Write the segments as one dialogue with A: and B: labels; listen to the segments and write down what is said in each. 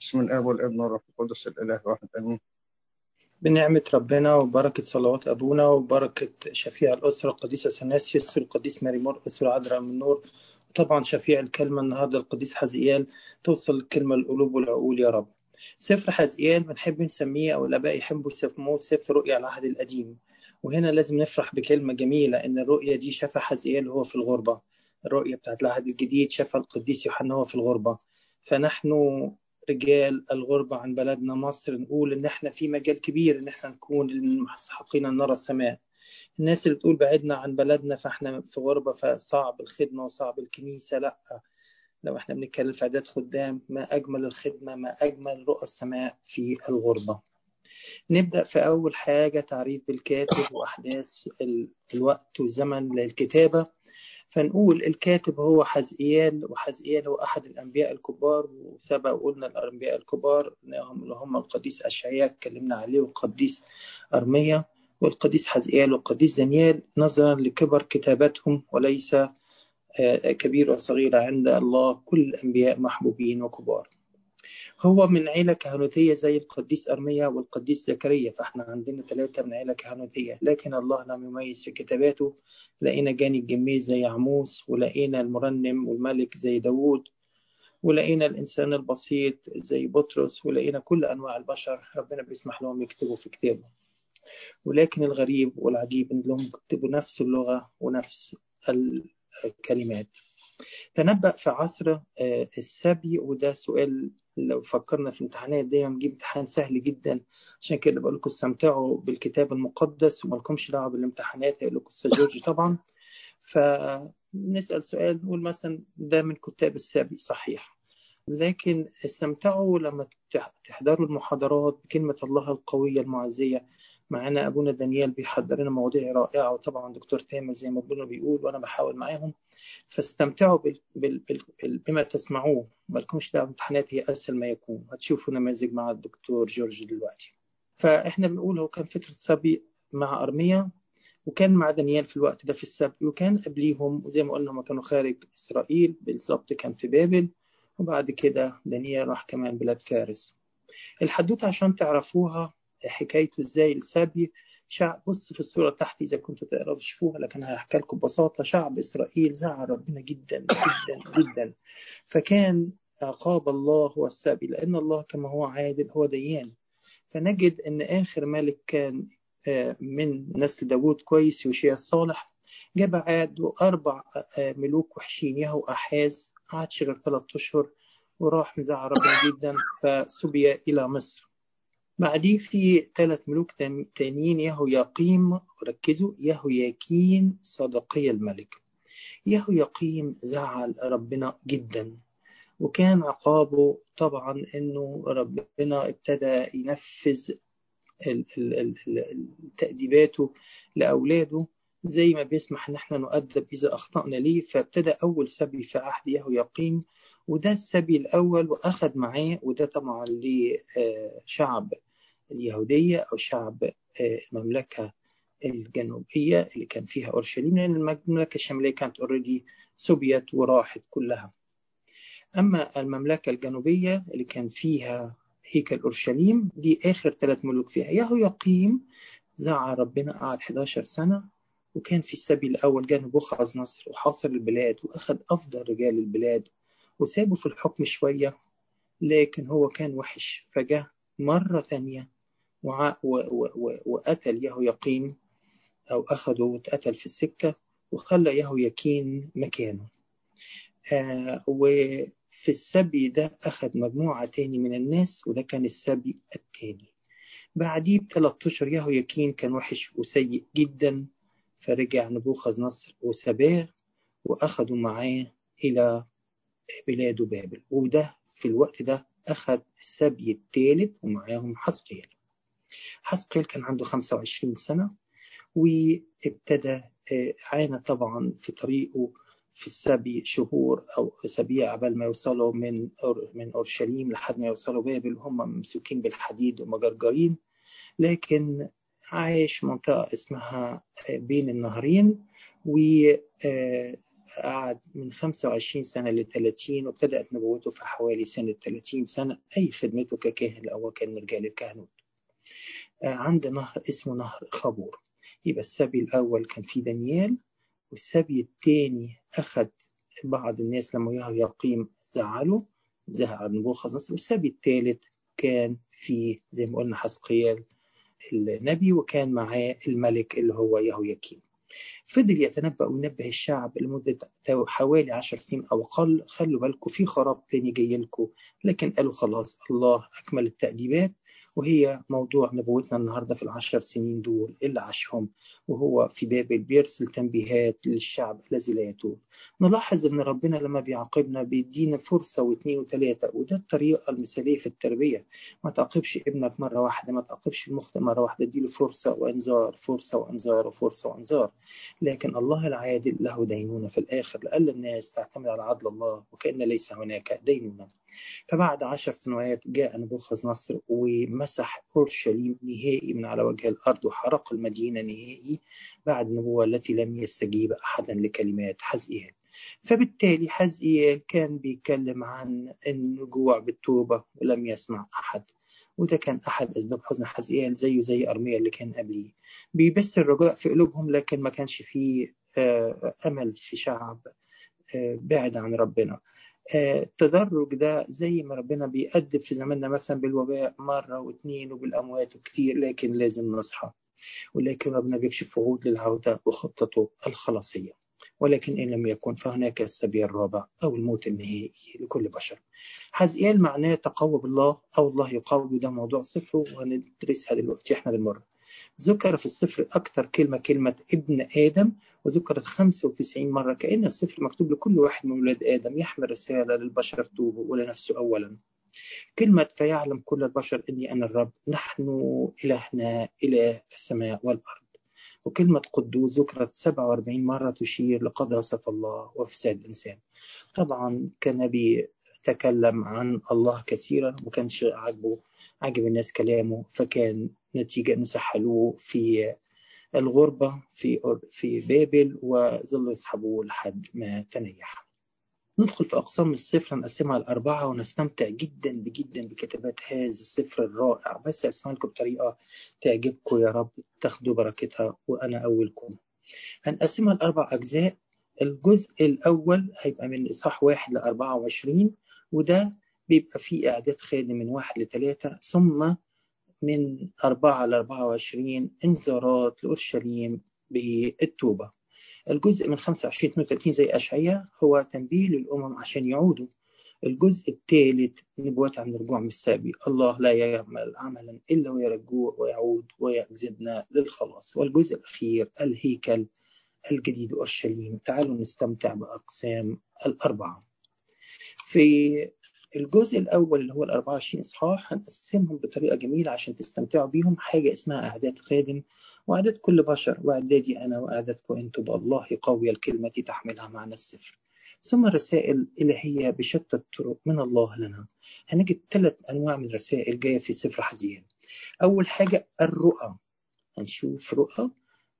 A: بسم الاب والإبن والروح القدس الإله واحد آمين.
B: بنعمة ربنا وبركة صلوات أبونا وبركة شفيع الأسرة القديس أثناسيوس والقديس ماري مرقس والعذراء من النور وطبعا شفيع الكلمة النهاردة القديس حزقيال توصل الكلمة للقلوب والعقول يا رب. سفر حزقيال بنحب نسميه أو الآباء يحبوا يسموه سفر رؤيا العهد القديم. وهنا لازم نفرح بكلمة جميلة إن الرؤيا دي شافها حزقيال وهو في الغربة. الرؤيا بتاعت العهد الجديد شافها القديس يوحنا وهو في الغربة. فنحن رجال الغربة عن بلدنا مصر نقول إن إحنا في مجال كبير إن إحنا نكون المستحقين أن نرى السماء. الناس اللي بتقول بعدنا عن بلدنا فإحنا في غربة فصعب الخدمة وصعب الكنيسة لأ. لو إحنا بنتكلم في عدد خدام ما أجمل الخدمة ما أجمل رؤى السماء في الغربة. نبدأ في أول حاجة تعريف بالكاتب وأحداث الوقت والزمن للكتابة. فنقول الكاتب هو حزقيال وحزقيال هو أحد الأنبياء الكبار وسبق وقلنا الأنبياء الكبار اللي هم القديس أشعياء اتكلمنا عليه والقديس أرميا والقديس حزقيال والقديس دانيال نظرا لكبر كتابتهم وليس كبير وصغير عند الله كل الأنبياء محبوبين وكبار. هو من عيلة كهنوتية زي القديس أرميا والقديس زكريا فإحنا عندنا ثلاثة من عيلة كهنوتية. لكن الله لم يميز في كتاباته. لقينا جاني الجميز زي عموس ولقينا المرنم والملك زي داوود ولقينا الإنسان البسيط زي بطرس ولقينا كل أنواع البشر. ربنا بيسمح لهم يكتبوا في كتابه. ولكن الغريب والعجيب إنهم يكتبوا نفس اللغة ونفس الكلمات. تنبأ في عصر السبي وده سؤال لو فكرنا في الامتحانات دايما بنجيب امتحان سهل جدا. عشان كده بقول لكم استمتعوا بالكتاب المقدس وما لكمش دعوة بالامتحانات هيقول لكم أستاذ جورج طبعا. فنسأل سؤال نقول مثلا ده من كتاب السبي صحيح. لكن استمتعوا لما تحضروا المحاضرات بكلمة الله القوية المعزية. معانا أبونا دانيال بيحضر لنا مواضيع رائعة وطبعا دكتور تامر زي ما ابونا بيقول وأنا بحاول معاهم. فاستمتعوا بال... بال... بال... بما تسمعوه. ما لكمش دعوة امتحانات هي أسهل ما يكون. هتشوفوا نماذج مع الدكتور جورج دلوقتي. فإحنا بنقول هو كان فتره سبي مع أرميا وكان مع دانيال في الوقت ده في السبي وكان قبليهم وزي ما قلنا هم كانوا خارج إسرائيل بالظبط كان في بابل وبعد كده دانيال راح كمان بلاد فارس. الحدوتة عشان تعرفوها حكايته إزاي السبي شعب بص في الصورة تحت إذا كنتوا تقرأوا تشوفوها لكن هحكي لكم ببساطة. شعب إسرائيل زعل ربنا جدا جدا جدا. فكان عقاب الله هو السبي لأن الله كما هو عادل هو ديان. فنجد أن آخر ملك كان من نسل داوود كويس يوشيا الصالح. جاب عاد وأربع ملوك وحشين يهو أحاز قعد شغل ثلاثة أشهر وراح مزعل ربنا جدا فسبي إلى مصر. بعديه في ثلاث ملوك تانيين يهو يقيم ركزوا يهو يكين صدقي الملك. يهو يقيم زعل ربنا جدا. وكان عقابه طبعا إنه ربنا ابتدى ينفذ تأديباته لأولاده. زي ما بيسمح إن إحنا نؤدب إذا أخطأنا ليه فابتدى أول سبي في عهد يهو يقيم وده السبي الأول واخذ معاه وده طبعا لشعب اليهودية أو شعب المملكة الجنوبية اللي كان فيها أورشليم لأن المملكة الشمالية كانت أوريدي سوبيت وراحت كلها. أما المملكة الجنوبية اللي كان فيها هيكل أورشليم دي آخر ثلاث ملوك فيها. يهوياقيم زعل ربنا قعد 11 سنة وكان في السبي الأول جاء نبوخذ نصر وحاصر البلاد وأخذ أفضل رجال البلاد وسابه في الحكم شوية لكن هو كان وحش فجاء مرة ثانية. وقتل يهوياكين أو أخذه واتقتل في السكة وخلى يهوياكين مكانه. آه وفي السبي ده أخذ مجموعة تاني من الناس وده كان السبي التاني. بعديه بثلاث أشهر يهوياكين كان وحش وسيء جدا فرجع نبوخذ نصر وسباه وأخذوا معاه إلى بلاد بابل. وده في الوقت ده أخذ السبي الثالث ومعاهم حزقيال حسقيل كان عنده 25 سنة وابتدى عانى طبعا في طريقه في السبي شهور أو أسابيع قبل ما يوصلوا من من أورشليم لحد ما يوصلوا بابل وهم ممسوكين بالحديد ومجرجرين. لكن عايش منطقة اسمها بين النهرين وقعد من 25 سنة ل 30 وابتدأت نبوته في حوالي سنة 30 سنة أي خدمته ككاهن الأول كان رجال الكهنوت. عند نهر اسمه نهر خابور. يبقى السبي الأول كان في دانيال والسبي الثاني أخذ بعض الناس لما يقيم زعلوا زعل نبوخذ نصر والسبي الثالث كان في زي ما قلنا حسقيال النبي وكان معاه الملك اللي هو يهوياكين فضل يتنبأ وينبه الشعب لمدة حوالي عشر سنين أو أقل خلوا بالكم في خراب تاني جاي لكم لكن قالوا خلاص الله أكمل التأديبات وهي موضوع نبوتنا النهارده في العشر سنين دول اللي عاشهم وهو في بابل بيرسل تنبيهات للشعب الذي لا يتوب. نلاحظ إن ربنا لما بيعاقبنا بيدينا فرصة واثنين وثلاثة وده الطريقة المثالية في التربية ما تعاقبش ابنك مرة واحدة ما تعاقبش المخطئ مرة واحدة اديله فرصة وانذار فرصة وانذار وفرصه وانذار لكن الله العادل له دينونة في الآخر لألا الناس تعتمد على عدل الله وكأن ليس هناك دينونة. فبعد عشر سنوات جاء نبوخذ نصر ومسح أورشليم نهائي من على وجه الأرض وحرق المدينة نهائي بعد النبوة التي لم يستجيب أحدا لكلمات حزقيال فبالتالي حزقيال كان بيتكلم عن الرجوع بالتوبة ولم يسمع أحد. وده كان أحد أسباب حزن حزقيال زيه زي أرميا اللي كان قبليه. بيبث الرجاء في قلوبهم لكن ما كانش فيه أمل في شعب بعد عن ربنا. التدرج ده زي ما ربنا بيأدب في زماننا مثلا بالوباء مرة واثنين وبالأموات وكتير لكن لازم نصحى. ولكن ربنا بيكشف وعود للعودة وخطته الخلاصية. ولكن إن لم يكن فهناك السبيل الرابع أو الموت النهائي لكل بشر. حزقيال معناه تقوى بالله أو الله يقوي. ده موضوع صفر وهندرسها دلوقتي إحنا بالمرة ذكر في الصفر أكثر كلمة كلمة ابن آدم وذكرت 95 مرة كأن الصفر مكتوب لكل واحد من ولاد آدم. يحمل رسالة للبشر توبوا ولنفسه أولا. كلمة فيعلم كل البشر إني أنا الرب نحن إلهنا إله السماء والأرض. وكلمة قدوس ذكرت 47 مرة تشير لقداسة الله وفساد الإنسان. طبعا كنبي تكلم عن الله كثيرا وما كانش عاجبه عجب الناس كلامه فكان نتيجة أنه سحلوه في الغربة في في بابل وظلوا يسحبوه لحد ما تنيح. ندخل في أقسام الصفر نقسمها لأربعة ونستمتع جدا جدا بكتابات هذا الصفر الرائع بس أسمع لكم بطريقة تعجبكم يا رب تاخدوا بركتها وأنا أولكم. هنقسمها لأربع أجزاء الجزء الأول هيبقى من إصحاح واحد لأربعة وعشرين وده بيبقى فيه إعداد خادم من واحد لثلاثة ثم من أربعة لأربعة وعشرين إنذارات لأورشليم بالتوبة. الجزء من 25 32 زي أشعية هو تنبيه للأمم عشان يعودوا. الجزء الثالث نبوات عن الرجوع من السابي. الله لا يعمل عملا إلا ويرجوع ويعود ويجذبنا للخلاص. والجزء الأخير الهيكل الجديد أورشليم. تعالوا نستمتع بأقسام الأربعة. في الجزء الأول اللي هو ال 24 إصحاح هنقسمهم بطريقة جميلة عشان تستمتعوا بيهم. حاجة اسمها أعداد خادم وأعداد كل بشر. وأعدادي أنا وأعدادكم أنتم. بالله قوي الكلمة تحملها معنى السفر. ثم الرسائل إلهية بشتى الطرق من الله لنا. هنجد ثلاث أنواع من الرسائل جاية في سفر حزيان أول حاجة الرؤى. هنشوف رؤى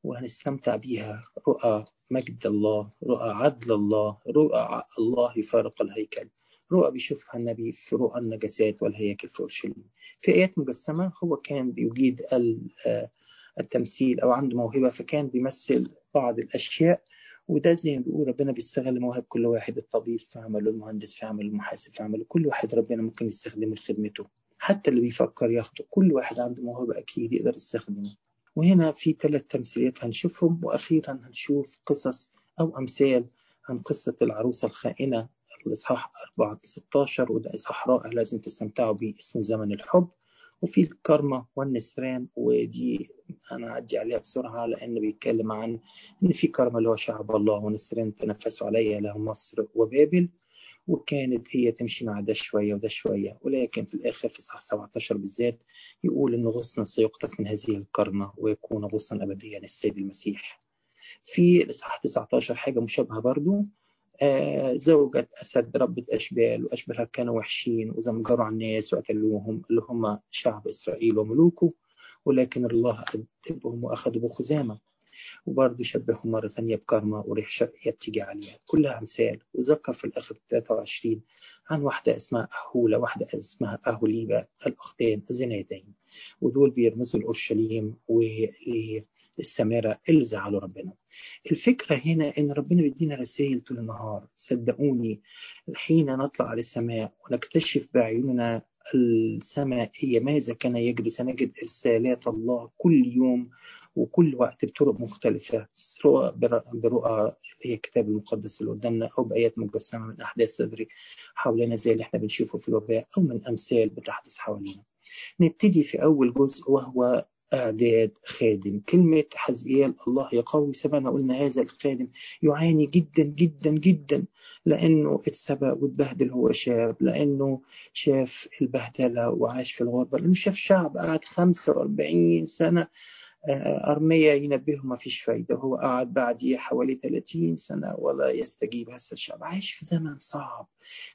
B: وهنستمتع بيها. رؤى مجد الله رؤى عدل الله رؤى الله يفارق الهيكل. رؤى بيشوفها النبي في رؤى النجاسات والهياكل في أورشليم. في ايات مجسمة هو كان بيجيد التمثيل أو عنده موهبة فكان بيمثل بعض الأشياء وده زي ما بيقول ربنا بيستغل مواهب كل واحد الطبيب في عمله المهندس في عمله المحاسب في عمله كل واحد ربنا ممكن يستخدمه لخدمته. حتى اللي بيفكر ياخده كل واحد عنده موهبة أكيد يقدر يستخدمه وهنا في ثلاث تمثيليات هنشوفهم وأخيرا هنشوف قصص أو أمثال عن قصة العروسة الخائنة الإصحاح 4 16 وده إصحاح رائع لازم تستمتعوا بيه اسمه زمن الحب. وفي الكرمة والنسران ودي أنا أعدي عليها بسرعة لأن بيتكلم عن إن في كرمة اللي هو شعب الله ونسران تنفسوا عليها له مصر وبابل وكانت هي تمشي مع ده شوية وده شوية. ولكن في الآخر في إصحاح 17 بالذات يقول إن غصن سيقطف من هذه الكرمة ويكون غصنا أبديا السيد المسيح. في الإصحاح 19 حاجة مشابهة برضو. آه زوجة أسد ربة أشبال وأشبالها كانوا وحشين وزمجروا على الناس وقتلوهم اللي هم شعب إسرائيل وملوكه. ولكن الله أدبهم وأخذوا بخزامة. وبرضه شبههم مرة ثانية بكرمة وريح شرقية بتيجي عليها. كلها أمثال. وذكر في الآخر 23 عن واحدة اسمها أهولة واحدة اسمها أهوليبة الأختين الزنيتين ودول بيرمزوا لأورشليم وللسمارة اللي زعلوا ربنا. الفكرة هنا إن ربنا بيدينا رسائل طول النهار. صدقوني حين نطلع للسماء ونكتشف بأعيننا السمائية ماذا كان يجري. سنجد إرسالات الله كل يوم وكل وقت بطرق مختلفة سواء برؤى اللي هي الكتاب المقدس اللي قدامنا أو بآيات مجسمة من أحداث صدري حوالينا زي اللي إحنا بنشوفه في الوباء أو من أمثال بتحدث حوالينا. نبتدي في أول جزء وهو أعداد خادم. كلمة حزقيال الله يقوي سبعنا قلنا هذا الخادم يعاني جدا جدا جدا لأنه اتسبق واتبهدل هو شاب لأنه شاف البهدلة وعاش في الغربة لأنه شاف شعب قعد 45 سنة أرمية ينبهه ما فيش فايدة هو قعد بعديه حوالي 30 سنة ولا يستجيب هسه الشعب. عايش في زمن صعب.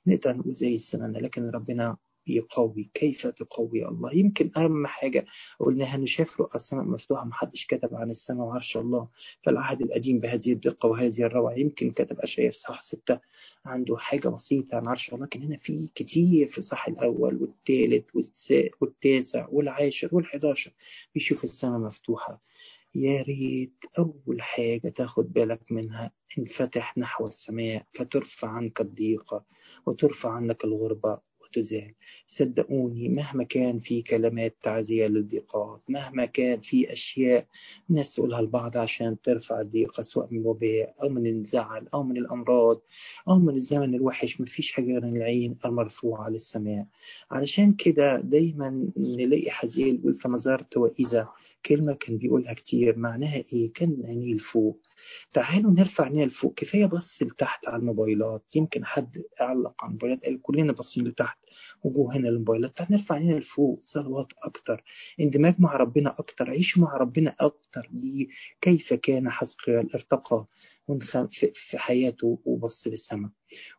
B: نقدر نقول زي السنة لكن ربنا يقوي كيف تقوي الله؟ يمكن أهم حاجة قلناها إنه شاف رؤى السماء مفتوحة محدش كتب عن السماء وعرش الله فالعهد القديم بهذه الدقة وهذه الروعة يمكن كتب أشعياء في صح ستة عنده حاجة بسيطة عن عرش الله لكن هنا في كتير في الصح الأول والثالث والتاسع والعاشر والحداشر بيشوف السماء مفتوحة. يا ريت أول حاجة تاخد بالك منها انفتح نحو السماء فترفع عنك الضيقة وترفع عنك الغربة. وتزال صدقوني مهما كان في كلمات تعزية للضيقات مهما كان في أشياء ناس تقولها البعض عشان ترفع الضيقة سواء من الوباء أو من الزعل أو من الأمراض أو من الزمن الوحش. مفيش حاجة غير العين المرفوعة للسماء علشان كده دايما نلاقي حزيل يقول فنظرت وإذا؟ كلمة كان بيقولها كتير. معناها إيه؟ كان عينيه لفوق تعالوا نرفع عينينا لفوق كفاية بص لتحت على الموبايلات. يمكن حد علق على الموبايلات. قال كلنا باصين لتحت. وجوهنا الموبايلات تعال نرفع عينينا لفوق صلوات أكتر. اندماج مع ربنا أكتر. عيش مع ربنا أكتر. دي كيف كان حزقيال ارتقى في حياته وبص للسماء.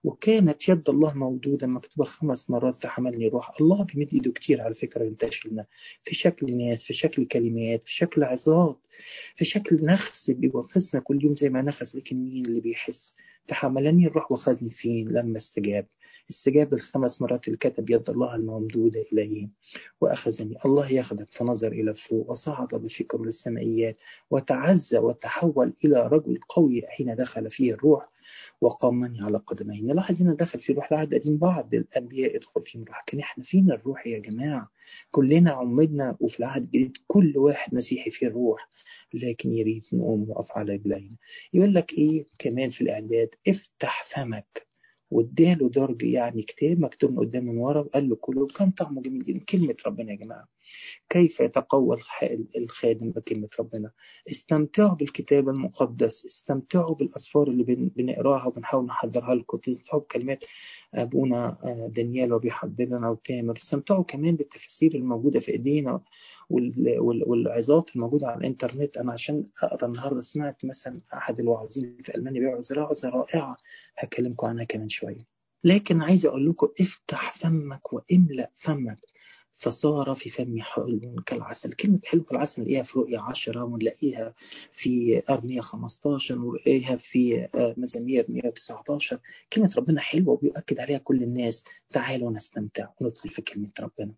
B: وكانت يد الله موجودة مكتوبة خمس مرات في حملني روح. الله بيمد إيده كتير على فكرة ينتشر لنا في شكل ناس في شكل كلمات في شكل عظات في شكل نخس بيوفزنا كل يوم زي ما نخس لكن مين اللي بيحس؟ فحملني الروح وخذني فين؟ لما استجاب. استجاب الخمس مرات اللي كتب يد الله الممدودة إليه. وأخذني. الله ياخذك فنظر إلى فوق. وصعد بفكره للسمائيات وتعزى وتحول إلى رجل قوي حين دخل فيه الروح. وقامني على قدميه نلاحظ هنا دخل في روح العهد القديم بعض الأنبياء. يدخل فيهم روح لكن إحنا فينا الروح يا جماعة؟ كلنا عمدنا وفي العهد الجديد كل واحد مسيحي فيه الروح. لكن يريد نقوم وقف على رجلينا يقول لك إيه كمان في الإعداد؟ افتح فمك. واداله درج يعني كتاب مكتوب من قدام من ورا وقال له كله كان طعمه جميل جدا. كلمة ربنا يا جماعة. كيف يتقوى الخادم بكلمة ربنا؟ استمتعوا بالكتاب المقدس استمتعوا بالأسفار اللي بنقراها وبنحاول نحضرها لكم. تستمتعوا بكلمات أبونا دانيال وبيحضر لنا وتامر. استمتعوا كمان بالتفاسير الموجودة في إيدينا. والعظات الموجودة على الإنترنت أنا عشان أقرأ النهاردة سمعت مثلا أحد الواعظين في ألمانيا بيعوا عظة رائعة. هكلمكم عنها كمان شوية. لكن عايز أقول لكم افتح فمك واملأ فمك. فصار في فمي حلو كالعسل. كلمة حلو كالعسل نلاقيها في رؤية عشرة ونلاقيها في أرمية 15 ونلاقيها في مزامير 119 كلمة ربنا حلوة وبيؤكد عليها كل الناس. تعالوا نستمتع وندخل في كلمة ربنا.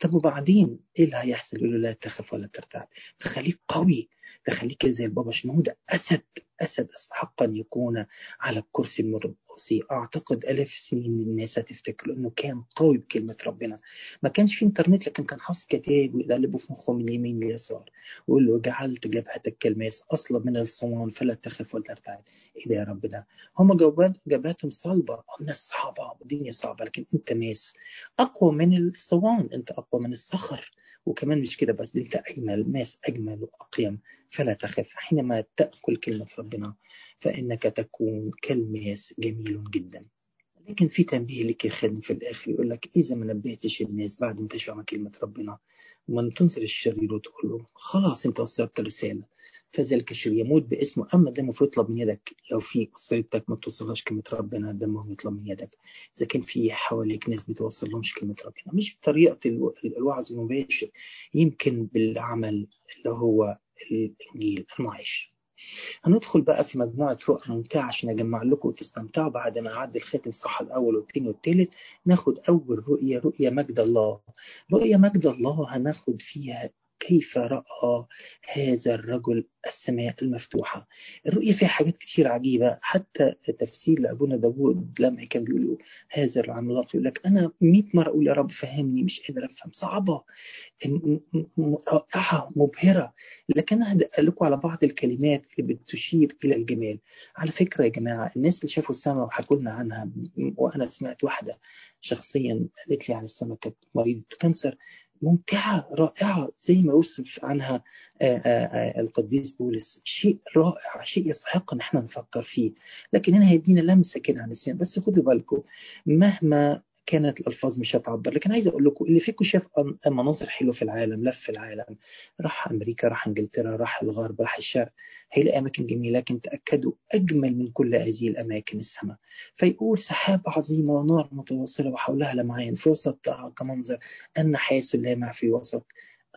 B: طب وبعدين إيه اللي هيحصل؟ يقول له لا تخف ولا ترتعب تخليك قوي تخليك زي البابا شنودة أسد. أسد أستحق أن يكون على الكرسي المرقصي أعتقد ألاف سنين الناس هتفتكر إنه كان قوي بكلمة ربنا. ما كانش في إنترنت لكن كان حافظ كتاب ويقلبه في مخه من اليمين لليسار ويقول له جعلت جبهتك كالماس أصلا من الصوان فلا تخف ولا ترتعد إيه ده يا رب ده. هم جبهتهم صلبة الناس صعبة والدنيا صعبة لكن أنت ماس أقوى من الصوان أنت أقوى من الصخر. وكمان مش كده بس أنت أجمل ماس أجمل وأقيم فلا تخف. حينما تأكل كلمة ربنا فإنك تكون كالماس جميل جدا. لكن في تنبيه لك خادم في الآخر يقول لك إذا ما نبهتش الناس بعد ما تسمع كلمة ربنا ومن تنصر الشرير وتقول له خلاص أنت وصلت الرساله فذلك الشرير يموت باسمه ده المفروض يطلب من يدك. لو في اسرتك ما توصلهاش كلمة ربنا دمهم يطلب من يدك. إذا كان في حواليك ناس بتوصل لهمش كلمة ربنا مش بطريقة الوعظ المباشر. يمكن بالعمل اللي هو الإنجيل المعيش هندخل بقى في مجموعة رؤى ممتعة عشان أجمع لكم وتستمتعوا بعد ما أعد الخاتم الصح الأول والثاني والثالث ناخد أول رؤية رؤية مجد الله. رؤية مجد الله هناخد فيها كيف رأى هذا الرجل السماء المفتوحة؟ الرؤية فيها حاجات كتير عجيبة. حتى تفسير لأبونا داوود لما كان بيقول هذا العملاق يقول لك أنا 100 مرة أقول يا رب فهمني مش قادر أفهم. صعبة. رائعة مبهرة. لكن أنا هدق لكم على بعض الكلمات اللي بتشير إلى الجمال. على فكرة يا جماعة الناس اللي شافوا السماء وحكوا لنا عنها وأنا سمعت واحدة شخصيا قالت لي عن السماء كانت مريضة كانسر ممتعة رائعة زي ما وصف عنها القديس بولس. شيء رائع شيء يستحق ان إحنا نفكر فيه. لكن هنا هيدينا لمسة كده عن السيان بس خدوا بالكم مهما كانت الألفاظ مش هتعبر. لكن عايز أقول لكم اللي فيكم شاف مناظر حلوة في العالم لف العالم. راح أمريكا راح إنجلترا راح الغرب راح الشرق. هيلاقي أماكن جميلة لكن تأكدوا أجمل من كل هذه الأماكن السماء. فيقول سحاب عظيمة ونار متواصلة وحولها لمعان في وسطها كمنظر النحاس اللامع في وسط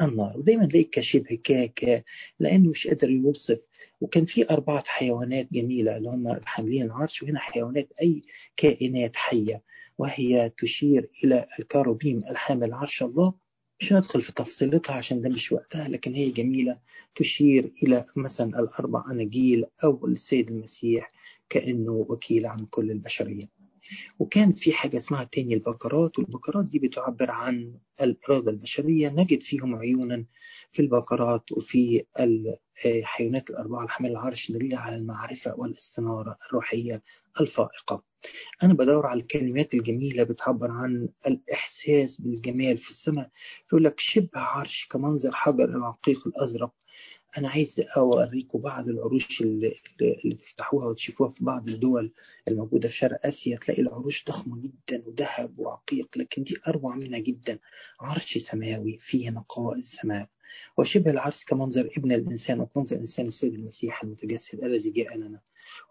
B: النار. ودايما نلاقي كشبه كا كا لأنه مش قادر يوصف. وكان في أربعة حيوانات جميلة اللي هم حاملين العرش وهنا حيوانات أي كائنات حية. وهي تشير إلى الكاروبيم الحامل عرش الله. مش ندخل في تفصيلتها عشان ده مش وقتها لكن هي جميلة. تشير إلى مثلا الأربع أناجيل أو السيد المسيح كأنه وكيل عن كل البشرية. وكان في حاجة اسمها تاني البقرات والبقرات دي بتعبر عن الإرادة البشرية نجد فيهم عيونا في البقرات وفي الحيوانات الأربعة الحامل العرش دليل على المعرفة والاستنارة الروحية الفائقة. أنا بدور على الكلمات الجميلة بتعبر عن الإحساس بالجمال في السماء يقول لك شبه عرش كمنظر حجر العقيق الأزرق. أنا عايز أوريكم بعض العروش اللي, اللي تفتحوها وتشوفوها في بعض الدول الموجودة في شرق آسيا. تلاقي العروش ضخمة جدا وذهب وعقيق لكن دي أروع منها جدا. عرش سماوي فيه نقاء السماء. وشبه العرس كمنظر ابن الإنسان وكمنظر الإنسان السيد المسيح المتجسد الذي جاء لنا.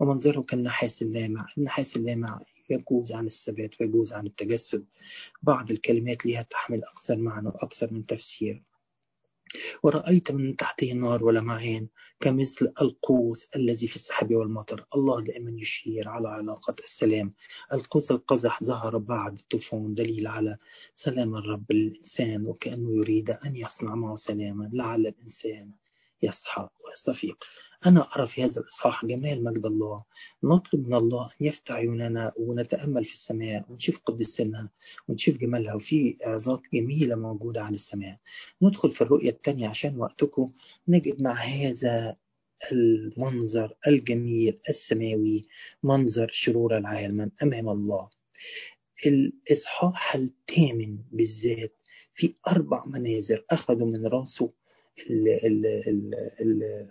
B: ومنظره كالنحاس اللامع. النحاس اللامع يجوز عن الثبات ويجوز عن التجسد. بعض الكلمات لها تحمل أكثر معنى وأكثر من تفسير. ورأيت من تحته نار ولمعان كمثل القوس الذي في السحاب والمطر. الله دائما يشير على علاقة السلام. القوس القزح ظهر بعد الطوفان دليل على سلام الرب للإنسان وكأنه يريد أن يصنع معه سلاما. لعل الإنسان يصحى ويستفيق. أنا أرى في هذا الإصحاح جمال مجد الله. نطلب من الله أن يفتح عيوننا ونتأمل في السماء ونشوف قدسنا ونشوف جمالها. وفي إعظات جميلة موجودة عن السماء. ندخل في الرؤية الثانية عشان وقتكم. نجد مع هذا المنظر الجميل السماوي منظر شرور العالم أمام الله. الإصحاح الثامن بالذات في أربع مناظر أخذوا من راسه ال ال ال ال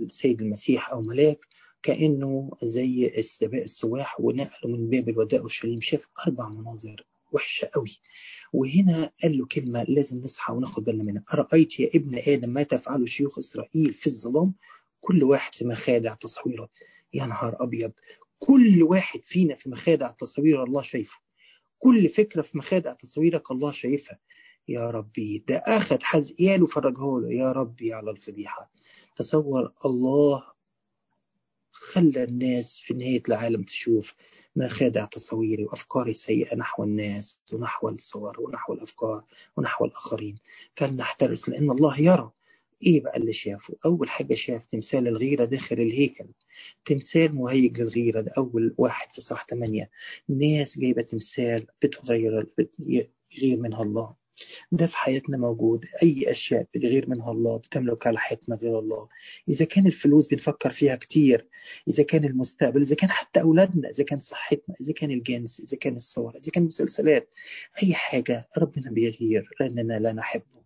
B: السيد المسيح أو ملاك كأنه زي السباق السواح ونقله من باب الوداع والشريم شاف أربع مناظر وحشة قوي وهنا قال له كلمة لازم نصحى وناخد بالنا منها. أرأيت يا ابن آدم ما تفعله شيوخ إسرائيل في الظلام؟ كل واحد في مخادع تصويرات يا نهار أبيض. كل واحد فينا في مخادع تصوير الله شايفه. كل فكرة في مخادع تصويرك الله شايفها. يا ربي. ده أخذ حزقيال وفرجه له. يا ربي على الفضيحة. تصور الله خلى الناس في نهاية العالم تشوف مخادع تصويري وأفكاري السيئة نحو الناس ونحو الصور ونحو الأفكار ونحو الآخرين. فلنحترس لأن الله يرى. إيه بقى اللي شافه؟ أول حاجة شاف تمثال الغيرة داخل الهيكل. تمثال مهيج للغيرة. ده أول واحد في صح 8 ناس جايبة تمثال بتغير يغير منها الله. ده في حياتنا موجود. أي أشياء بتغير منها الله بتملك على حياتنا غير الله. إذا كان الفلوس بنفكر فيها كتير إذا كان المستقبل إذا كان حتى أولادنا إذا كان صحتنا إذا كان الجنس إذا كان الصور إذا كان المسلسلات أي حاجة ربنا بيغير لأننا لا نحبه.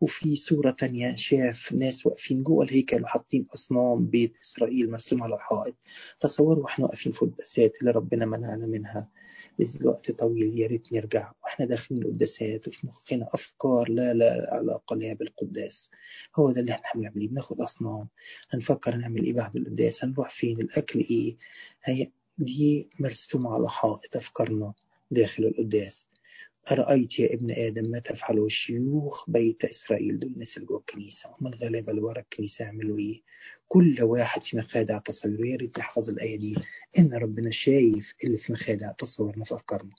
B: وفي صورة تانية شاف ناس واقفين جوه الهيكل وحاطين أصنام بيت إسرائيل مرسوم على الحائط. تصوروا وإحنا واقفين في القداسات اللي ربنا منعنا منها. وقت طويل يا ريت نرجع. وإحنا داخلين القداسات وفي مخنا أفكار لا لا علاقة لها بالقداس. هو ده اللي إحنا بنعمله بناخد أصنام. هنفكر نعمل إيه بعد القداس؟ هنروح فين؟ الأكل إيه؟ هي دي مرسومة على حائط أفكارنا داخل القداس. أرأيت يا ابن آدم ما تفعله الشيوخ بيت إسرائيل دول الناس اللي جوه الكنيسة هم الغلابة اللي ورا الكنيسة يعملوا إيه؟ كل واحد في مخادع تصوره يا ريت نحفظ الآية دي إن ربنا شايف اللي في مخادع تصورنا في أفكارنا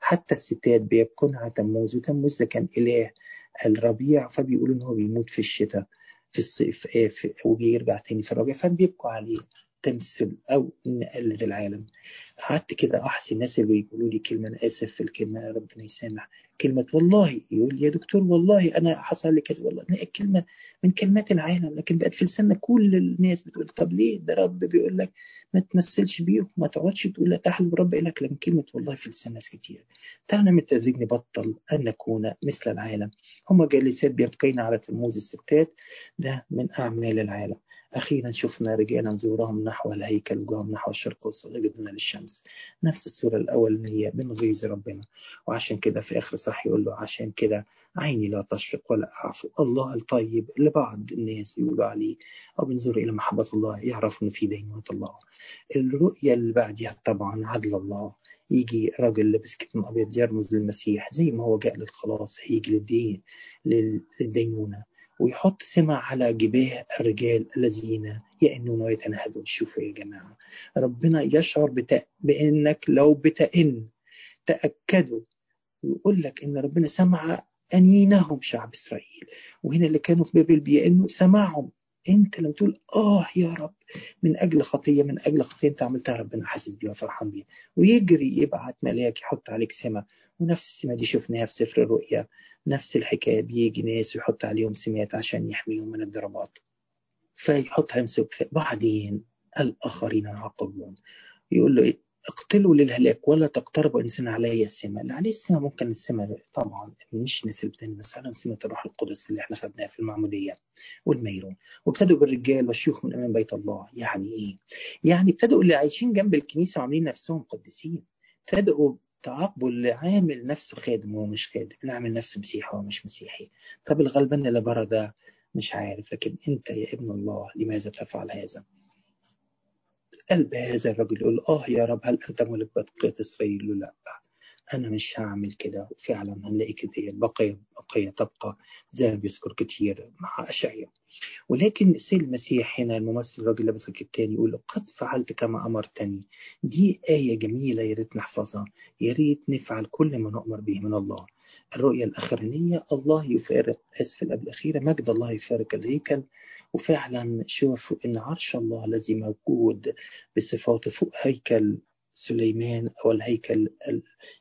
B: حتى الستات بيبكون تموز وتموز ده كان إله الربيع فبيقولوا إن هو بيموت في الشتاء في الصيف وبيرجع تاني في الربيع فبيبكوا عليه تمثل أو نقلد العالم. قعدت كده احصي الناس اللي بيقولوا لي كلمة أنا آسف في الكلمة ربنا يسامح. كلمة والله يقول يا دكتور والله أنا حصل لي كذا والله الكلمة من كلمات العالم لكن بقت في لساننا كل الناس بتقول طب ليه؟ ده رب بيقول لك ما تمثلش بيهم ما تقعدش تقول لا تحلف رب لك لكن كلمة والله في لسان ناس كتير. تعالى نعمل تدريج نبطل أن نكون مثل العالم. هم جالسات بيبقين على تلموذ الستات ده من أعمال العالم. أخيرا شفنا رجالا زورهم نحو الهيكل وجوهم نحو الشرق وسجدنا للشمس. نفس الصورة الأولانية بنغيظ ربنا. وعشان كده في آخر صح يقول له عشان كده عيني لا تشفق ولا أعفو. الله الطيب اللي بعض الناس بيقولوا عليه. أو بنظر إلى محبة الله يعرف إنه في دينونة الله الرؤية اللي بعدها طبعا عدل الله. يجي راجل لابس كتم أبيض يرمز للمسيح زي ما هو جاء للخلاص هيجي للدين للدينونة. ويحط سمة على جباه الرجال الذين يئنون ويتنهدون. شوفوا يا جماعة ربنا يشعر. بأنك لو بتئن تأكدوا. ويقول لك إن ربنا سمع أنينهم شعب إسرائيل. وهنا اللي كانوا في بابل بيئنوا سمعهم. انت لما تقول آه يا رب من أجل خطية من أجل خطية أنت عملتها ربنا حاسس بيها وفرحان بيها. ويجري يبعت ملاك يحط عليك سمه ونفس السمه دي شفناها في سفر الرؤيا نفس الحكاية بيجي ناس ويحط عليهم سمات عشان يحميهم من الضربات. فيحط عليهم سمات بعدين الآخرين يعاقبون يقول له إيه؟ اقتلوا للهلاك ولا تقتربوا إنسان علي السماء اللي عليه السماء ممكن السماء طبعا مش نسل تاني بس على الروح القدس اللي إحنا خدناها في المعمودية والميرون. وابتدوا بالرجال والشيوخ من أمام بيت الله. يعني إيه؟ يعني ابتدوا اللي عايشين جنب الكنيسة وعاملين نفسهم قديسين. ابتدوا تعاقبوا اللي عامل نفسه خادم وهو مش خادم. اللي عامل نفسه مسيحي وهو مش مسيحي. طب الغلبان اللي بره ده؟ مش عارف. لكن أنت يا ابن الله لماذا تفعل هذا؟ قلب هذا الرجل يقول آه يا رب هل أنت ملك بقية إسرائيل؟ لا. أنا مش هعمل كده. وفعلا هنلاقي كتير. بقية بقية تبقى زي ما بيذكر كتير مع أشعياء. ولكن السيد المسيح هنا الممثل الراجل لابس الكتان يقول قد فعلت كما أمرتني. دي آية جميلة يا ريت نحفظها. يا ريت نفعل كل ما نؤمر به من الله. الرؤية الأخرانية الله يفارق. آسف الأخيرة مجد الله يفارق الهيكل وفعلا شوفوا إن عرش الله الذي موجود بصفاته فوق هيكل سليمان أو الهيكل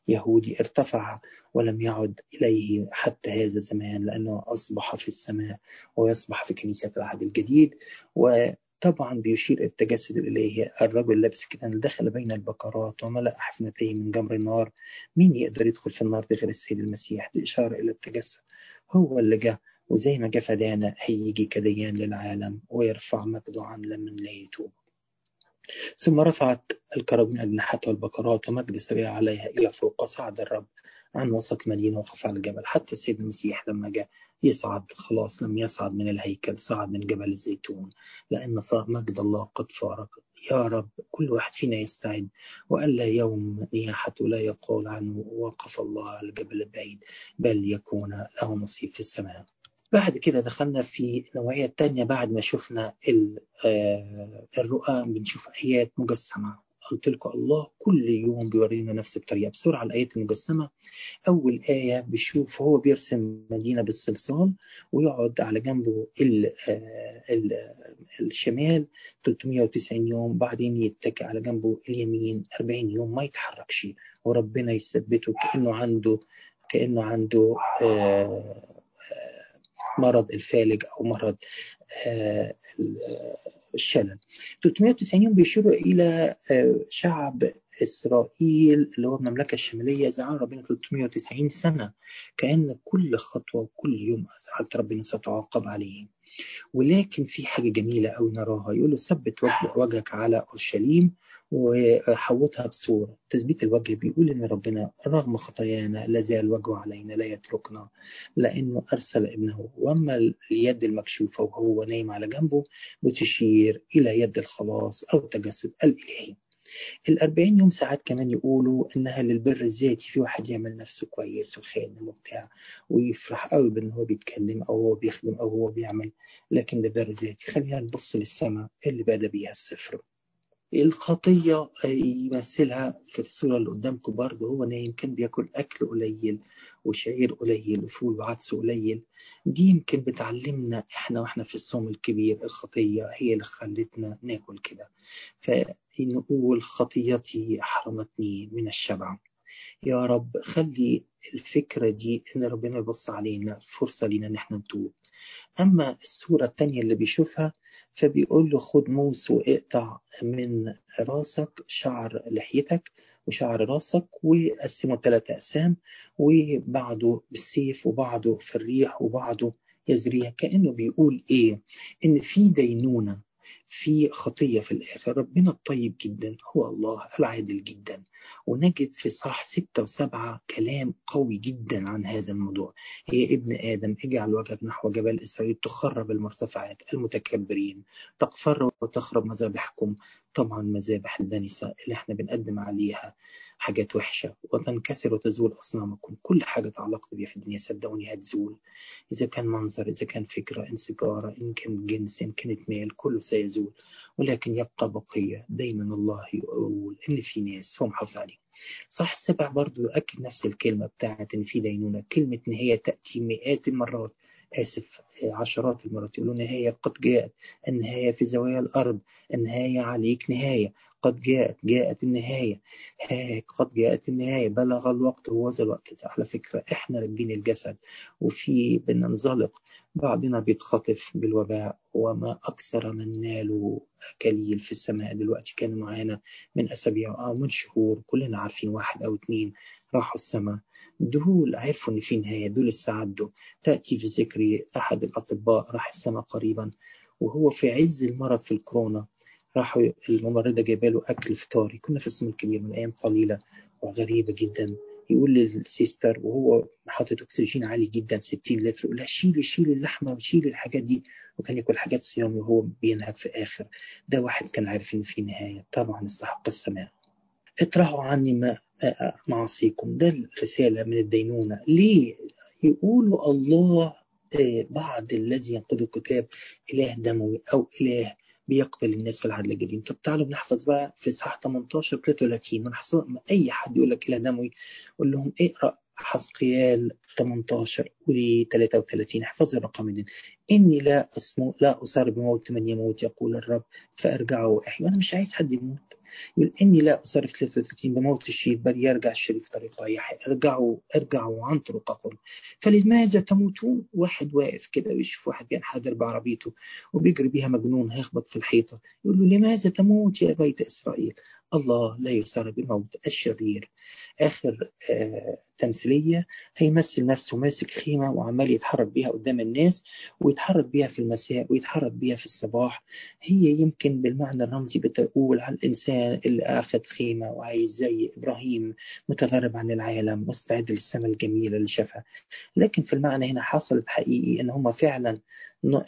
B: اليهودي ارتفع ولم يعد إليه حتى هذا الزمان لأنه أصبح في السماء ويصبح في كنيسة العهد الجديد. وطبعا بيشير إلى التجسد الإلهي. الرجل لابس كده دخل بين البقرات وملأ حفنتيه من جمر النار. مين يقدر يدخل في النار غير السيد المسيح؟ دي إشارة إلى التجسد. هو اللي جاء وزي ما جاء فدانا هيجي كديان للعالم ويرفع مجده عن لمن لا يتوب. ثم رفعت الكرابين أجنحتها البقرات ومجد سريع عليها إلى فوق صعد الرب عن وسط مدينة وقف على الجبل. حتى السيد المسيح لما جاء يصعد خلاص لم يصعد من الهيكل صعد من جبل الزيتون. لأن مجد الله قد فارق. يا رب كل واحد فينا يستعد. وألا يوم نياحته لا يقول عنه وقف الله على الجبل البعيد بل يكون له نصيب في السماء. بعد كده دخلنا في نوعية تانية بعد ما شفنا الرؤى بنشوف آيات مجسمة. قلت لكم الله كل يوم بيورينا نفس الطريقة. بسرعة الآيات المجسمة. أول آية بيشوف هو بيرسم مدينة بالصلصال ويقعد على جنبه ال ال الشمال 390 يوم بعدين يتكئ على جنبه اليمين 40 يوم. ما يتحركش. وربنا يثبته كأنه عنده كأنه عنده آه مرض الفالج أو مرض الشلل. 390 يوم بيشيروا إلى شعب إسرائيل اللي هو المملكة الشمالية زعل ربنا 390 سنة. كأن كل خطوة وكل يوم أزعلت ربنا ستعاقب عليه ولكن في حاجة جميلة أوي نراها. يقول له ثبت وجهك على أورشليم وحوطها بصورة. تثبيت الوجه بيقول إن ربنا رغم خطايانا لا زال وجهه علينا لا يتركنا لأنه أرسل ابنه. وأما اليد المكشوفة وهو نايم على جنبه بتشير إلى يد الخلاص أو تجسد الإلهي. الأربعين يوم ساعات كمان يقولوا إنها للبر الذاتي في واحد يعمل نفسه كويس وخادم وبتاع ويفرح قوي بإن هو بيتكلم أو هو بيخدم أو هو بيعمل لكن ده بر ذاتي. خلينا نبص للسماء اللي بدأ بيها السفر الخطية يمثلها في الصورة اللي قدامكم برضه. هو نايم كان بياكل أكل قليل وشعير قليل وفول وعدس قليل. دي يمكن بتعلمنا إحنا وإحنا في الصوم الكبير الخطية هي اللي خلتنا ناكل كده. فنقول خطيتي حرمتني من الشبع. يا رب خلي الفكرة دي إن ربنا يبص علينا فرصة لينا إن إحنا نتوب. أما الصورة التانية اللي بيشوفها فبيقول له خد موس واقطع من راسك شعر لحيتك وشعر راسك وقسمه ثلاثة أقسام وبعده بالسيف وبعده في الريح وبعده يزريها كأنه بيقول إيه؟ إن في دينونة في خطية في الآخر. ربنا الطيب جدا هو الله العادل جدا. ونجد في صح ستة وسبعة كلام قوي جدا عن هذا الموضوع. هي ابن آدم اجعل وجهك نحو جبل إسرائيل تخرب المرتفعات المتكبرين. تقفر وتخرب مذابحكم. طبعا مذابح الدنسة اللي إحنا بنقدم عليها حاجات وحشة. وتنكسر وتزول أصنامكم. كل حاجة تعلقت بيها في الدنيا صدقوني هتزول. إذا كان منظر إذا كان فكرة إن سيجارة إن كان جنس إن كانت مال كله سيزول. ولكن يبقى بقية. دايما الله يقول إن في ناس هو محافظ عليهم صح السبع برضو يؤكد نفس الكلمة بتاعت إن في دينونة كلمة نهاية تأتي مئات المرات. آسف عشرات المرات. يقولون نهاية قد جاءت. النهاية في زوايا الأرض. النهاية عليك نهاية. قد جاءت. جاءت النهاية. ها قد جاءت النهاية. بلغ الوقت هو الوقت. على فكرة إحنا راكبين الجسد. وفي بننزلق بعضنا بيتخطف بالوباء وما أكثر من نالوا كليل في السماء. دلوقتي كانوا معانا من أسابيع أو من شهور كلنا عارفين واحد أو اتنين راحوا السماء. دول عرفوا إن في نهاية دول السعادة تأتي في ذكري أحد الأطباء راح السماء قريبا وهو في عز المرض في الكورونا. راحوا الممرضة جايبه له أكل فطاري. كنا في السم الكبير من أيام قليلة وغريبة جدا. يقول للسيستر وهو حاطط أكسجين عالي جدا 60 لتر يقول لها شيلي شيلي اللحمة وشيلي الحاجات دي. وكان ياكل حاجات صيامي وهو بينهك في آخر ده واحد كان عارف إن في نهاية طبعا استحق السماء اطرحوا عني ما معاصيكم. ده الرسالة من الدينونة. ليه؟ يقولوا الله بعض الذي ينقض الكتاب إله دموي أو إله بيقتل الناس في العهد القديم. طب تعالوا نحفظ بقى في صح 18 33 ونحفظ أي حد يقول لك اله دموي قول لهم اقرأ حسقيال 18 و 33 احفظوا الرقم ده إني لا اسمو لا أصار بموت من يموت يقول الرب فارجعوا واحيوا أنا مش عايز حد يموت. يقول إني لا في 33 بموت الشريف بل يرجع الشريف طريقه يحيى. ارجعوا ارجعوا عن طرقكم فلماذا تموتون واحد واقف كده ويشوف واحد بينحدر بعربيته وبيجري بيها مجنون هيخبط في الحيطة؟ يقول له لماذا تموت يا بيت إسرائيل؟ الله لا يصار بموت الشرير. آخر آه تمثيلية هيمثل نفسه ماسك خيمه وعمال يتحرك بيها قدام الناس ويتحرك بيها في المساء ويتحرك بيها في الصباح. هي يمكن بالمعنى الرمزي بتقول عن الإنسان اللي أخذ خيمه وعايز زي إبراهيم متغرب عن العالم مستعد للسماء الجميلة اللي شافها. لكن في المعنى هنا حصلت حقيقي إن هم فعلا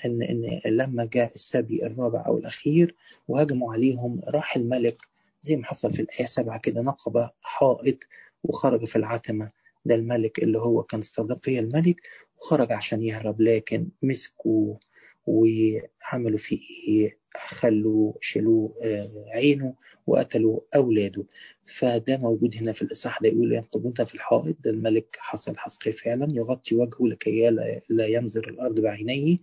B: إن إن لما جاء السبي الرابع أو الأخير وهجموا عليهم راح الملك زي ما حصل في الآية سبعة كده نقب حائط وخرج في العتمة. ده الملك اللي هو كان صديقي الملك وخرج عشان يهرب لكن مسكوا وعملوا فيه إيه؟ خلوا شالوه عينه وقتلوا أولاده. فده موجود هنا في الإصحاح ده يقول ينقبون في الحائط. ده الملك حصل حسقي فعلا يغطي وجهه لكي لا ينظر الأرض بعينيه.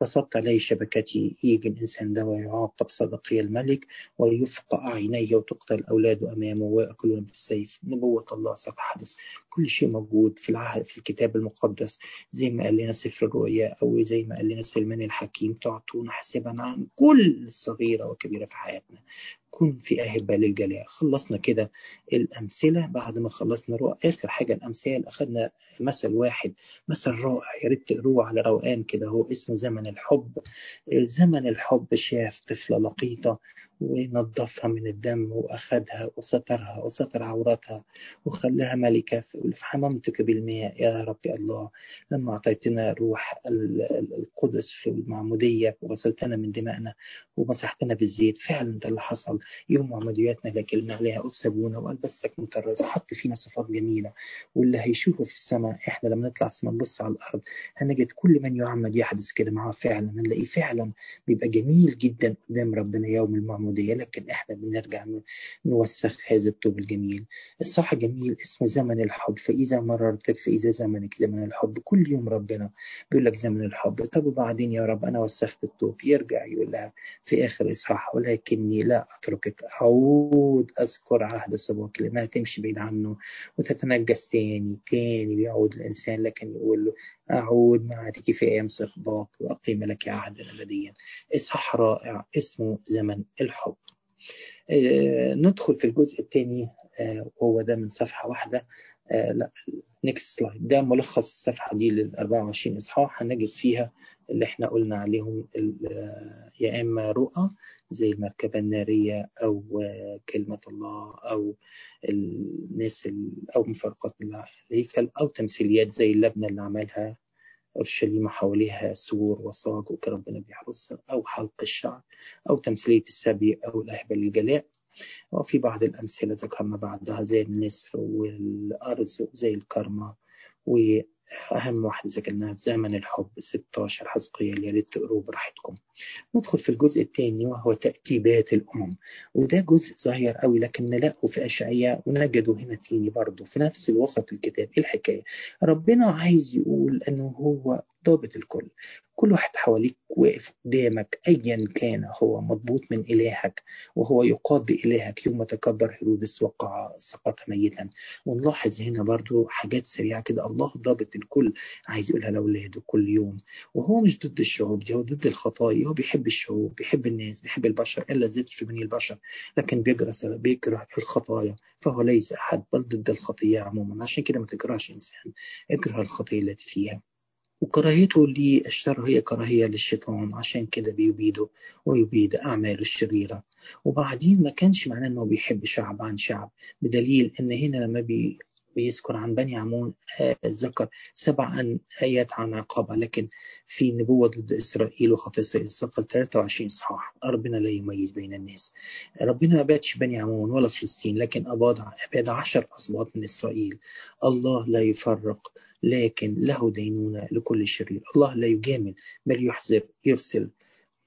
B: بسطت عليه شبكتي يجي الإنسان ده ويعاقب صدقي الملك ويفقع عينيه وتقتل أولاده أمامه وياكلون بالسيف نبوة الله ستحدث كل شيء موجود في العهد في الكتاب المقدس. زي ما قال لنا سفر الرؤيا أو زي ما قال لنا سليمان الحكيم تعطون حسابا عن كل الصغيرة وكبيره في حياتنا. كن في أهبة للجلاء خلصنا كده الأمثلة بعد ما خلصنا رؤى آخر حاجة الأمثال أخذنا مثل واحد مثل رائع. يا ريت تقروه على روقان كده هو اسمه زمن الحب. زمن الحب شاف طفلة لقيطة ونظفها من الدم وأخذها وسترها وستر عورتها وخلاها ملكة فحممتك بالماء. يا رب الله لما أعطيتنا روح القدس في المعمودية وغسلتنا من دمائنا ومسحتنا بالزيت فعلا ده اللي حصل. يوم عملياتنا اللي عليها أسبونا وألبسك مطرزة حط فينا صفات جميلة. واللي هيشوفه في السماء إحنا لما نطلع السماء نبص على الأرض هنجد كل من يعمد يحدث كده معاه فعلا. هنلاقيه فعلا بيبقى جميل جدا قدام ربنا يوم المعمودية. لكن إحنا بنرجع نوسخ هذا الطوب الجميل. الصح جميل اسمه زمن الحب. فإذا مررت فإذا زمنك زمن الحب. كل يوم ربنا بيقول لك زمن الحب. طب وبعدين يا رب أنا وسخت الطوب. يرجع يقول لها في آخر إصحاح ولكني لا أتركك. أعود أذكر عهد سباق لأنها تمشي بعيد عنه وتتنجس تاني تاني بيعود الإنسان لكن يقول له أعود معك في أيام صباك وأقيم لك عهدا أبديا. إصحاح رائع اسمه زمن الحب. آه ندخل في الجزء الثاني آه وهو ده من صفحة واحدة. آه لا next slide ده ملخص الصفحة دي لل 24 إصحاح. هنجد فيها اللي إحنا قلنا عليهم يا إما رؤى زي المركبة النارية أو كلمة الله أو الناس أو مفارقات الهيكل أو تمثيليات زي اللبنة اللي عملها أورشليم حواليها سور وصاج وكان ربنا بيحرسها أو حلق الشعر أو تمثيلية السبي أو الأهبة للجلاء وفي بعض الأمثلة ذكرنا بعضها زي النسر والأرز وزي الكرمة وأهم واحدة ذكرناها زمن الحب 16 حزقيال يا ريت تقروه براحتكم. ندخل في الجزء الثاني وهو تأتيبات الأمم. وده جزء صغير قوي لكن نلاقه في أشعياء ونجده هنا تاني برضه. في نفس الوسط الكتاب إيه الحكاية؟ ربنا عايز يقول أنه هو ضابط الكل. كل واحد حواليك واقف قدامك ايا كان هو مضبوط من إلهك وهو يقاد بالهك يوم تكبر هيرودس وقع سقط ميتا. ونلاحظ هنا برضو حاجات سريعة كده. الله ضابط الكل عايز يقولها لأولاده كل يوم. وهو مش ضد الشعوب دي هو ضد الخطايا. هو بيحب الشعوب بيحب الناس بيحب البشر. إلا زيت في بني البشر. لكن بيكره بيكره الخطايا. فهو ليس أحد بل ضد الخطيه عموما. عشان كده ما تكرهش إنسان. اكره الخطيه التي فيها. وكراهيته للشر هي كراهية للشيطان عشان كده بيبيده ويبيد أعماله الشريرة. وبعدين ما كانش معناه أنه بيحب شعب عن شعب بدليل أن هنا لما بي بيذكر عن بني عمون ذكر سبع آيات عن عقابة لكن في نبوة ضد إسرائيل وخطأ إسرائيل ذكر 23 إصحاح ربنا لا يميز بين الناس. ربنا ما باتش بني عمون ولا فلسطين لكن أباد أباد عشر أصباط من إسرائيل. الله لا يفرق لكن له دينونة لكل شرير. الله لا يجامل بل يحذر يرسل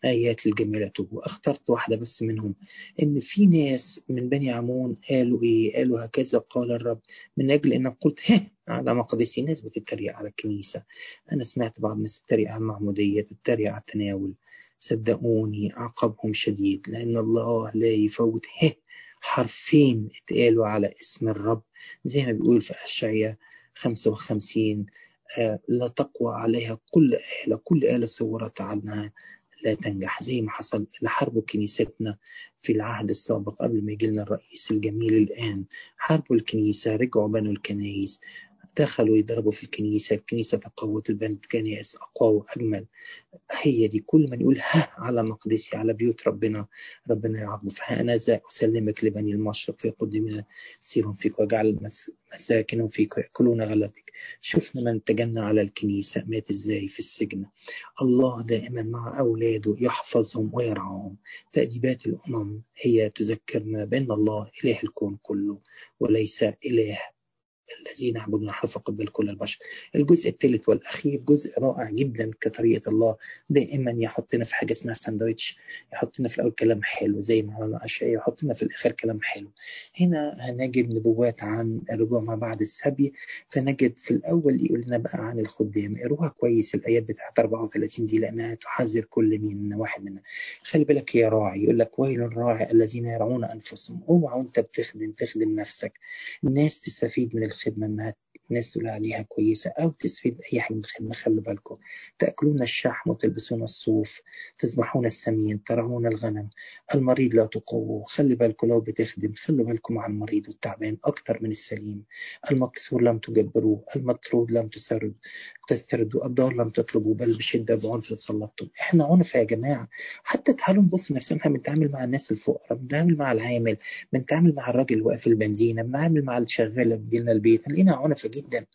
B: آيات للجميع يتوبوا اخترت واحدة بس منهم إن في ناس من بني عمون قالوا إيه؟ قالوا هكذا قال الرب من أجل إنك قلت هه على مقدسي ناس بتتريق على الكنيسة. أنا سمعت بعض الناس تتريق على المعمودية تتريق على التناول. صدقوني عقبهم شديد لأن الله لا يفوت هه حرفين اتقالوا على اسم الرب. زي ما بيقول في أشعياء 55 آه لا تقوى عليها كل آلة كل آلة صورت عنها لا تنجح. زي ما حصل لحربوا كنيستنا في العهد السابق قبل ما يجي لنا الرئيس الجميل الآن. حاربوا الكنيسة رجعوا بنوا الكنايس دخلوا يضربوا في الكنيسة الكنيسة تقوت البنت كنائس أقوى وأجمل. هي دي كل من يقول ها على مقدسي على بيوت ربنا ربنا يعاقبه. فأنا أسلمك لبني المشرق فيقدمون سيرهم فيك وجعل مساكنهم فيك يأكلون غلتك شفنا من تجنى على الكنيسة مات إزاي في السجن. الله دائما مع أولاده يحفظهم ويرعاهم. تأديبات الأمم هي تذكرنا بأن الله إله الكون كله وليس إله الذين يعبدونه فقط بل كل البشر. الجزء الثالث والأخير جزء رائع جدا كطريقة الله. دائما يحطنا في حاجة اسمها ساندويتش يحطنا في الأول كلام حلو زي ما قلنا أشياء يحطنا في الآخر كلام حلو. هنا هنجد نبوات عن الرجوع ما بعد السبي فنجد في الأول يقول لنا بقى عن الخدام. اقروها كويس الآيات بتاعت 34 دي لأنها تحذر كل من واحد منا خلي بالك يا راعي يقول لك ويل الراعي الذين يرعون أنفسهم. اوعى وأنت بتخدم تخدم نفسك. الناس تستفيد من الخدمة انها الناس تقول عليها كويسة أو تسفيد أي حاجة. من الخدمة خلوا بالكم. تأكلون الشحم وتلبسون الصوف. تذبحون السمين. ترعون الغنم. المريض لا تقووا خلي بالكم لو بتخدم خلوا بالكم على المريض والتعبان أكثر من السليم. المكسور لم تجبروه. المطرود لم تسرد تستردوا. الدار لم تطلبوا. بل بشدة بعنف تسلطتم إحنا عنف يا جماعة. حتى تعالوا نبص نفسنا. إحنا بنتعامل مع الناس الفقراء. بنتعامل مع العامل. بنتعامل مع الراجل اللي واقف البنزينة. بنتعامل مع الشغال اللي بيجي البيت. لقينا عنف جدا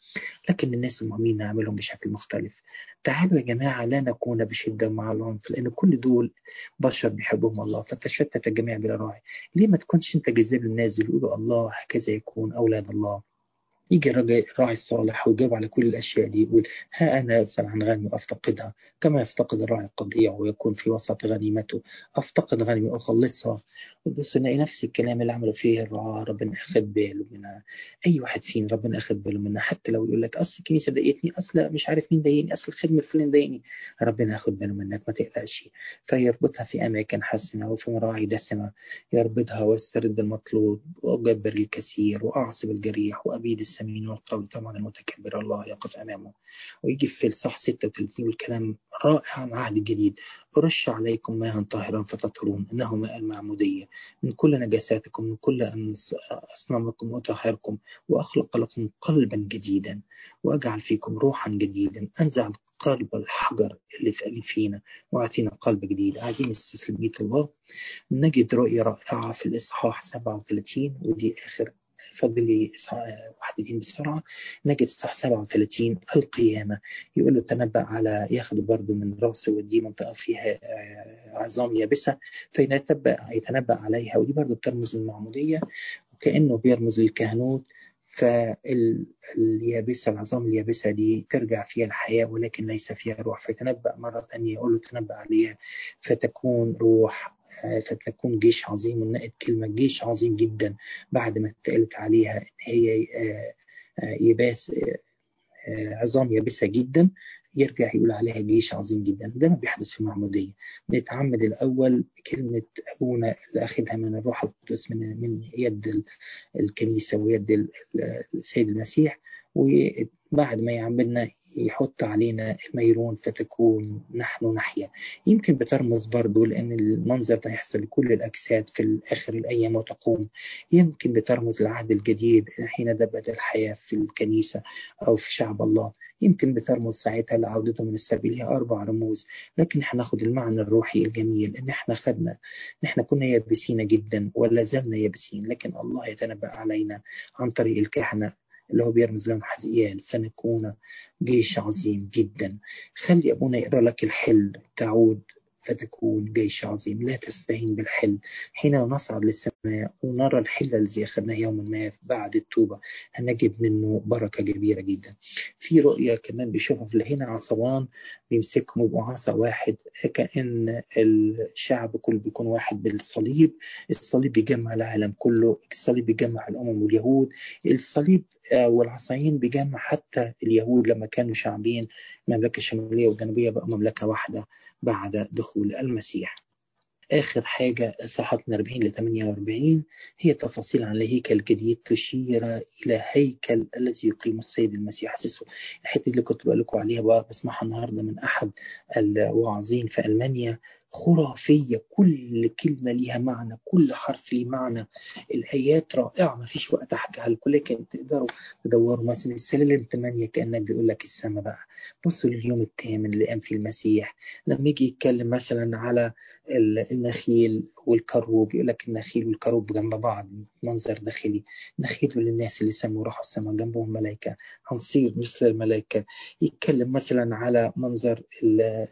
B: لكن الناس المؤمنين نعملهم بشكل مختلف. تعالوا يا جماعة لا نكون بشدة مع العنف لأن كل دول بشر بيحبهم الله فتشتت الجميع بلا راعي ليه ما تكونش أنت جذاب للناس يقولوا الله هكذا يكون أولاد الله؟ يجي الراعي الصالح ويجاوب على كل الأشياء دي يقول ها أنا اسال عن غنمي وأفتقدها. كما يفتقد الراعي القضيع ويكون في وسط غنيمته. أفتقد غنمي وتبص نلاقي نفس الكلام اللي عملوا فيه الرعاة ربنا اخد باله منها. أي واحد فينا ربنا اخد باله منها. حتى لو يقول لك أصل الكنيسة ضايقتني أصل مش عارف مين ضايقني أصل الخدمة الفلاني ضايقني. ربنا اخد باله منك ما تقلقش. فيربطها في أماكن حسنة وفي مراعي دسمة. يربطها ويسترد المطلوب ويجبر الكثير وأعصب الجريح وأبيد السمين والقوي طبعا المتكبر الله يقف أمامه. ويجي في الصح 36 الكلام رائع عن عهد جديد. رش عليكم ماء طاهرا فتطهرون إنه ماء المعمودية. من كل نجاساتكم من كل أصنامكم وطهركم وأخلق لكم قلبا جديدا. وأجعل فيكم روحا جديدا. أنزع قلب الحجر اللي في فينا وأعطينا قلب جديد. عايزين نستسلم بيت الله نجد رؤية رائعة في الإصحاح 37 ودي آخر فضل لي واحدتين بسرعة نجد الصح 37 القيامة. يقول له تنبأ على ياخده برضه من رأسه ودي منطقة فيها عظام يابسة. فيتنبأ يتنبأ عليها ودي برضه بترمز للمعمودية وكأنه بيرمز للكهنوت. فاليابسة العظام اليابسة دي ترجع فيها الحياة ولكن ليس فيها روح. فتنبأ مرة ثانية يقول له تنبأ عليها. فتكون روح فتكون جيش عظيم. ونقت كلمة جيش عظيم جدا بعد ما اتقالت عليها إن هي يباس عظام يابسة جدا. يرجع يقول عليها جيش عظيم جدا. ده ما بيحدث في المعمودية نتعمد الأول كلمة أبونا اللي أخذها من الروح القدس من من يد الكنيسة ويد السيد المسيح وبعد ما يعمدنا يحط علينا الميرون فتكون نحن نحيا. يمكن بترمز برضو لأن المنظر ده يحصل لكل الأجساد في آخر الأيام وتقوم. يمكن بترمز للعهد الجديد حين دبت الحياة في الكنيسة أو في شعب الله. يمكن بترمز ساعتها لعودته من السبيل هي أربع رموز. لكن هناخد المعنى الروحي الجميل إن إحنا خدنا. إحنا كنا يابسين جدا ولا زلنا يابسين. لكن الله يتنبأ علينا عن طريق الكهنة. اللي هو بيرمز لهم حزقيال فنكون جيش عظيم جدا. خلي أبونا يقرأ لك الحل تعود. فتكون جيش عظيم لا تستهين بالحل. حين نصعد للسماء ونرى الحل الذي أخذناه يوما ما بعد التوبة هنجد منه بركة كبيرة جدا. في رؤية كمان بيشوفها في هنا عصوان بيمسكهم يبقوا عصا واحد. كأن الشعب كله بيكون واحد بالصليب. الصليب بيجمع العالم كله. الصليب بيجمع الأمم واليهود. الصليب والعصايين بيجمع حتى اليهود لما كانوا شعبين. المملكة الشمالية والجنوبية بقى مملكة واحدة بعد دخول المسيح آخر حاجة صحتنا 40 ل 48 هي تفاصيل عن الهيكل الجديد تشير إلى هيكل الذي يقيم السيد المسيح أسسه الحتة اللي كنت بقول لكم عليها بقى بسمعها النهاردة من أحد الواعظين في ألمانيا. خرافية كل كلمة ليها معنى كل حرف ليه معنى. الآيات رائعة ما فيش وقت أحكيها لكم لكن تقدروا تدوروا مثلا السلالم 8 كأنك بيقول لك السماء بقى. بصوا لليوم الثامن اللي قام فيه المسيح. لما يجي يتكلم مثلا على النخيل والكروب يقول لك النخيل والكروب جنب بعض منظر داخلي نخيل للناس اللي سموا راحوا السماء جنبهم ملائكة. هنصير مثل الملائكة. يتكلم مثلا على منظر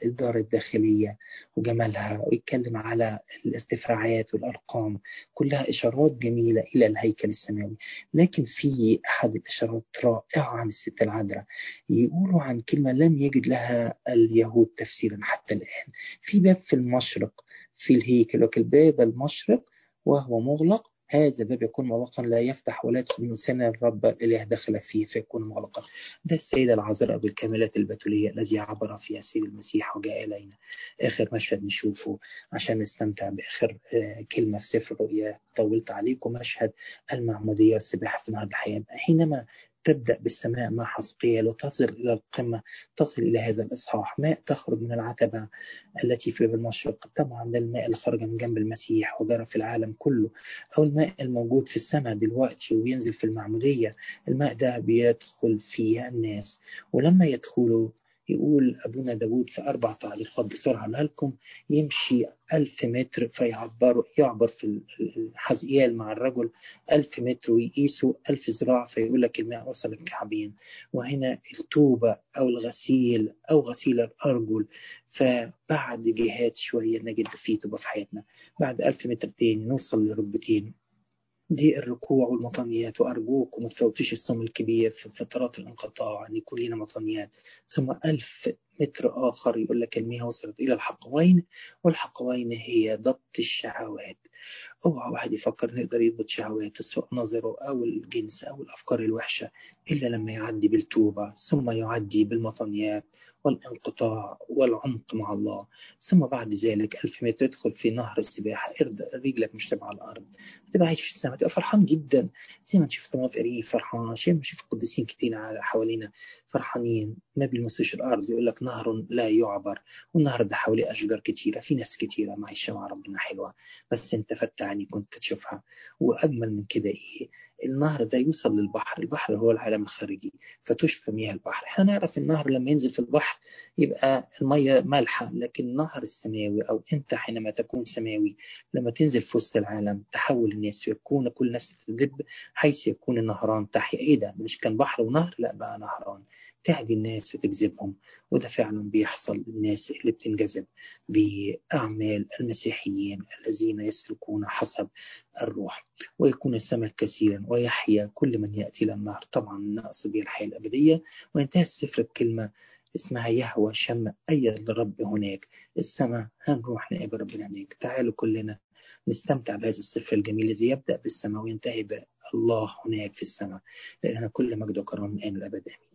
B: الدار الداخلية وجمالها ويتكلم على الارتفاعات والأرقام. كلها إشارات جميلة إلى الهيكل السماوي. لكن في أحد الإشارات رائعة عن الست العذراء. يقولوا عن كلمة لم يجد لها اليهود تفسيرا حتى الآن. في باب في المشرق. في الهيكل وكل باب المشرق وهو مغلق هذا باب يكون مغلقا لا يفتح ولا يدخل إنسان الرب الإله دخل فيه فيكون مغلقا. ده السيدة العذراء بالكاملات البتولية الذي عبر فيها السيد المسيح وجاء إلينا. آخر مشهد نشوفه عشان نستمتع بآخر كلمة في سفر الرؤيا. طولت عليكم مشهد المعمودية والسباحة في نهر الحياة. حينما تبدأ بالسماء مع حسقيال وتصل إلى القمة تصل إلى هذا الإصحاح. ماء تخرج من العتبة التي في المشرق طبعا ده الماء اللي خرج من جنب المسيح وجرى في العالم كله. أو الماء الموجود في السماء دلوقتي وينزل في المعمودية. الماء ده بيدخل فيه الناس. ولما يدخلوا يقول أبونا داود في أربع تعليقات بسرعة لكم يمشي ألف متر فيعبر يعبر في الحزقيال مع الرجل ألف متر ويقيسوا ألف ذراع فيقول لك الماء وصل الكعبين. وهنا التوبة أو الغسيل أو غسيل الأرجل. فبعد جهات شوية نجد فيه توبة في حياتنا. بعد ألف متر تاني نوصل لركبتين. دي الركوع والمطنيات وأرجوكم ما تفوتوش الصوم الكبير في فترات الانقطاع أن يكون لنا مطنيات. ثم ألف متر آخر يقول لك المياه وصلت إلى الحقوين والحقوين هي ضبط الشهوات. أوعى واحد يفكر نقدر يضبط شهواته سواء نظره أو الجنس أو الأفكار الوحشة إلا لما يعدي بالتوبة ثم يعدي بالمطنيات والانقطاع والعمق مع الله. ثم بعد ذلك ألف متر تدخل في نهر السباحة رجلك مش تبع الأرض. تبقى عايش في السماء تبقى فرحان جدا. زي ما نشوف طواف قريب فرحان زي ما نشوف قديسين كتير حوالينا فرحانين. ما بيلمسوش الأرض يقول لك نهر لا يعبر والنهر ده حواليه أشجار كتيرة في ناس كتيرة معيشة مع ربنا حلوة بس فتح عيني كنت تشوفها. وأجمل من كده إيه؟ النهر ده يوصل للبحر البحر هو العالم الخارجي فتشفى مياه البحر. إحنا نعرف النهر لما ينزل في البحر يبقى المية مالحة لكن النهر السماوي أو أنت حينما تكون سماوي لما تنزل في وسط العالم تحول الناس ويكون كل نفس تدب حيث يكون النهران تحيا. إيه ده مش كان بحر ونهر لا بقى نهران. تهدي الناس وتجذبهم. وده فعلا بيحصل للناس اللي بتنجذب بأعمال المسيحيين الذين يسلكون حسب الروح ويكون السمك كثيرا ويحيا كل من يأتي إلى النهر طبعا نقصد به الحياة الأبدية وانتهى السفر الكلمة اسمها يهوى شم أي الرب هناك؟ السماء هنروح نقابل ربنا هناك. تعالوا كلنا نستمتع بهذا السفر الجميل الذي يبدأ بالسماء وينتهي بالله هناك في السماء لأن كل مجد وكرم من الآن والأبد آمين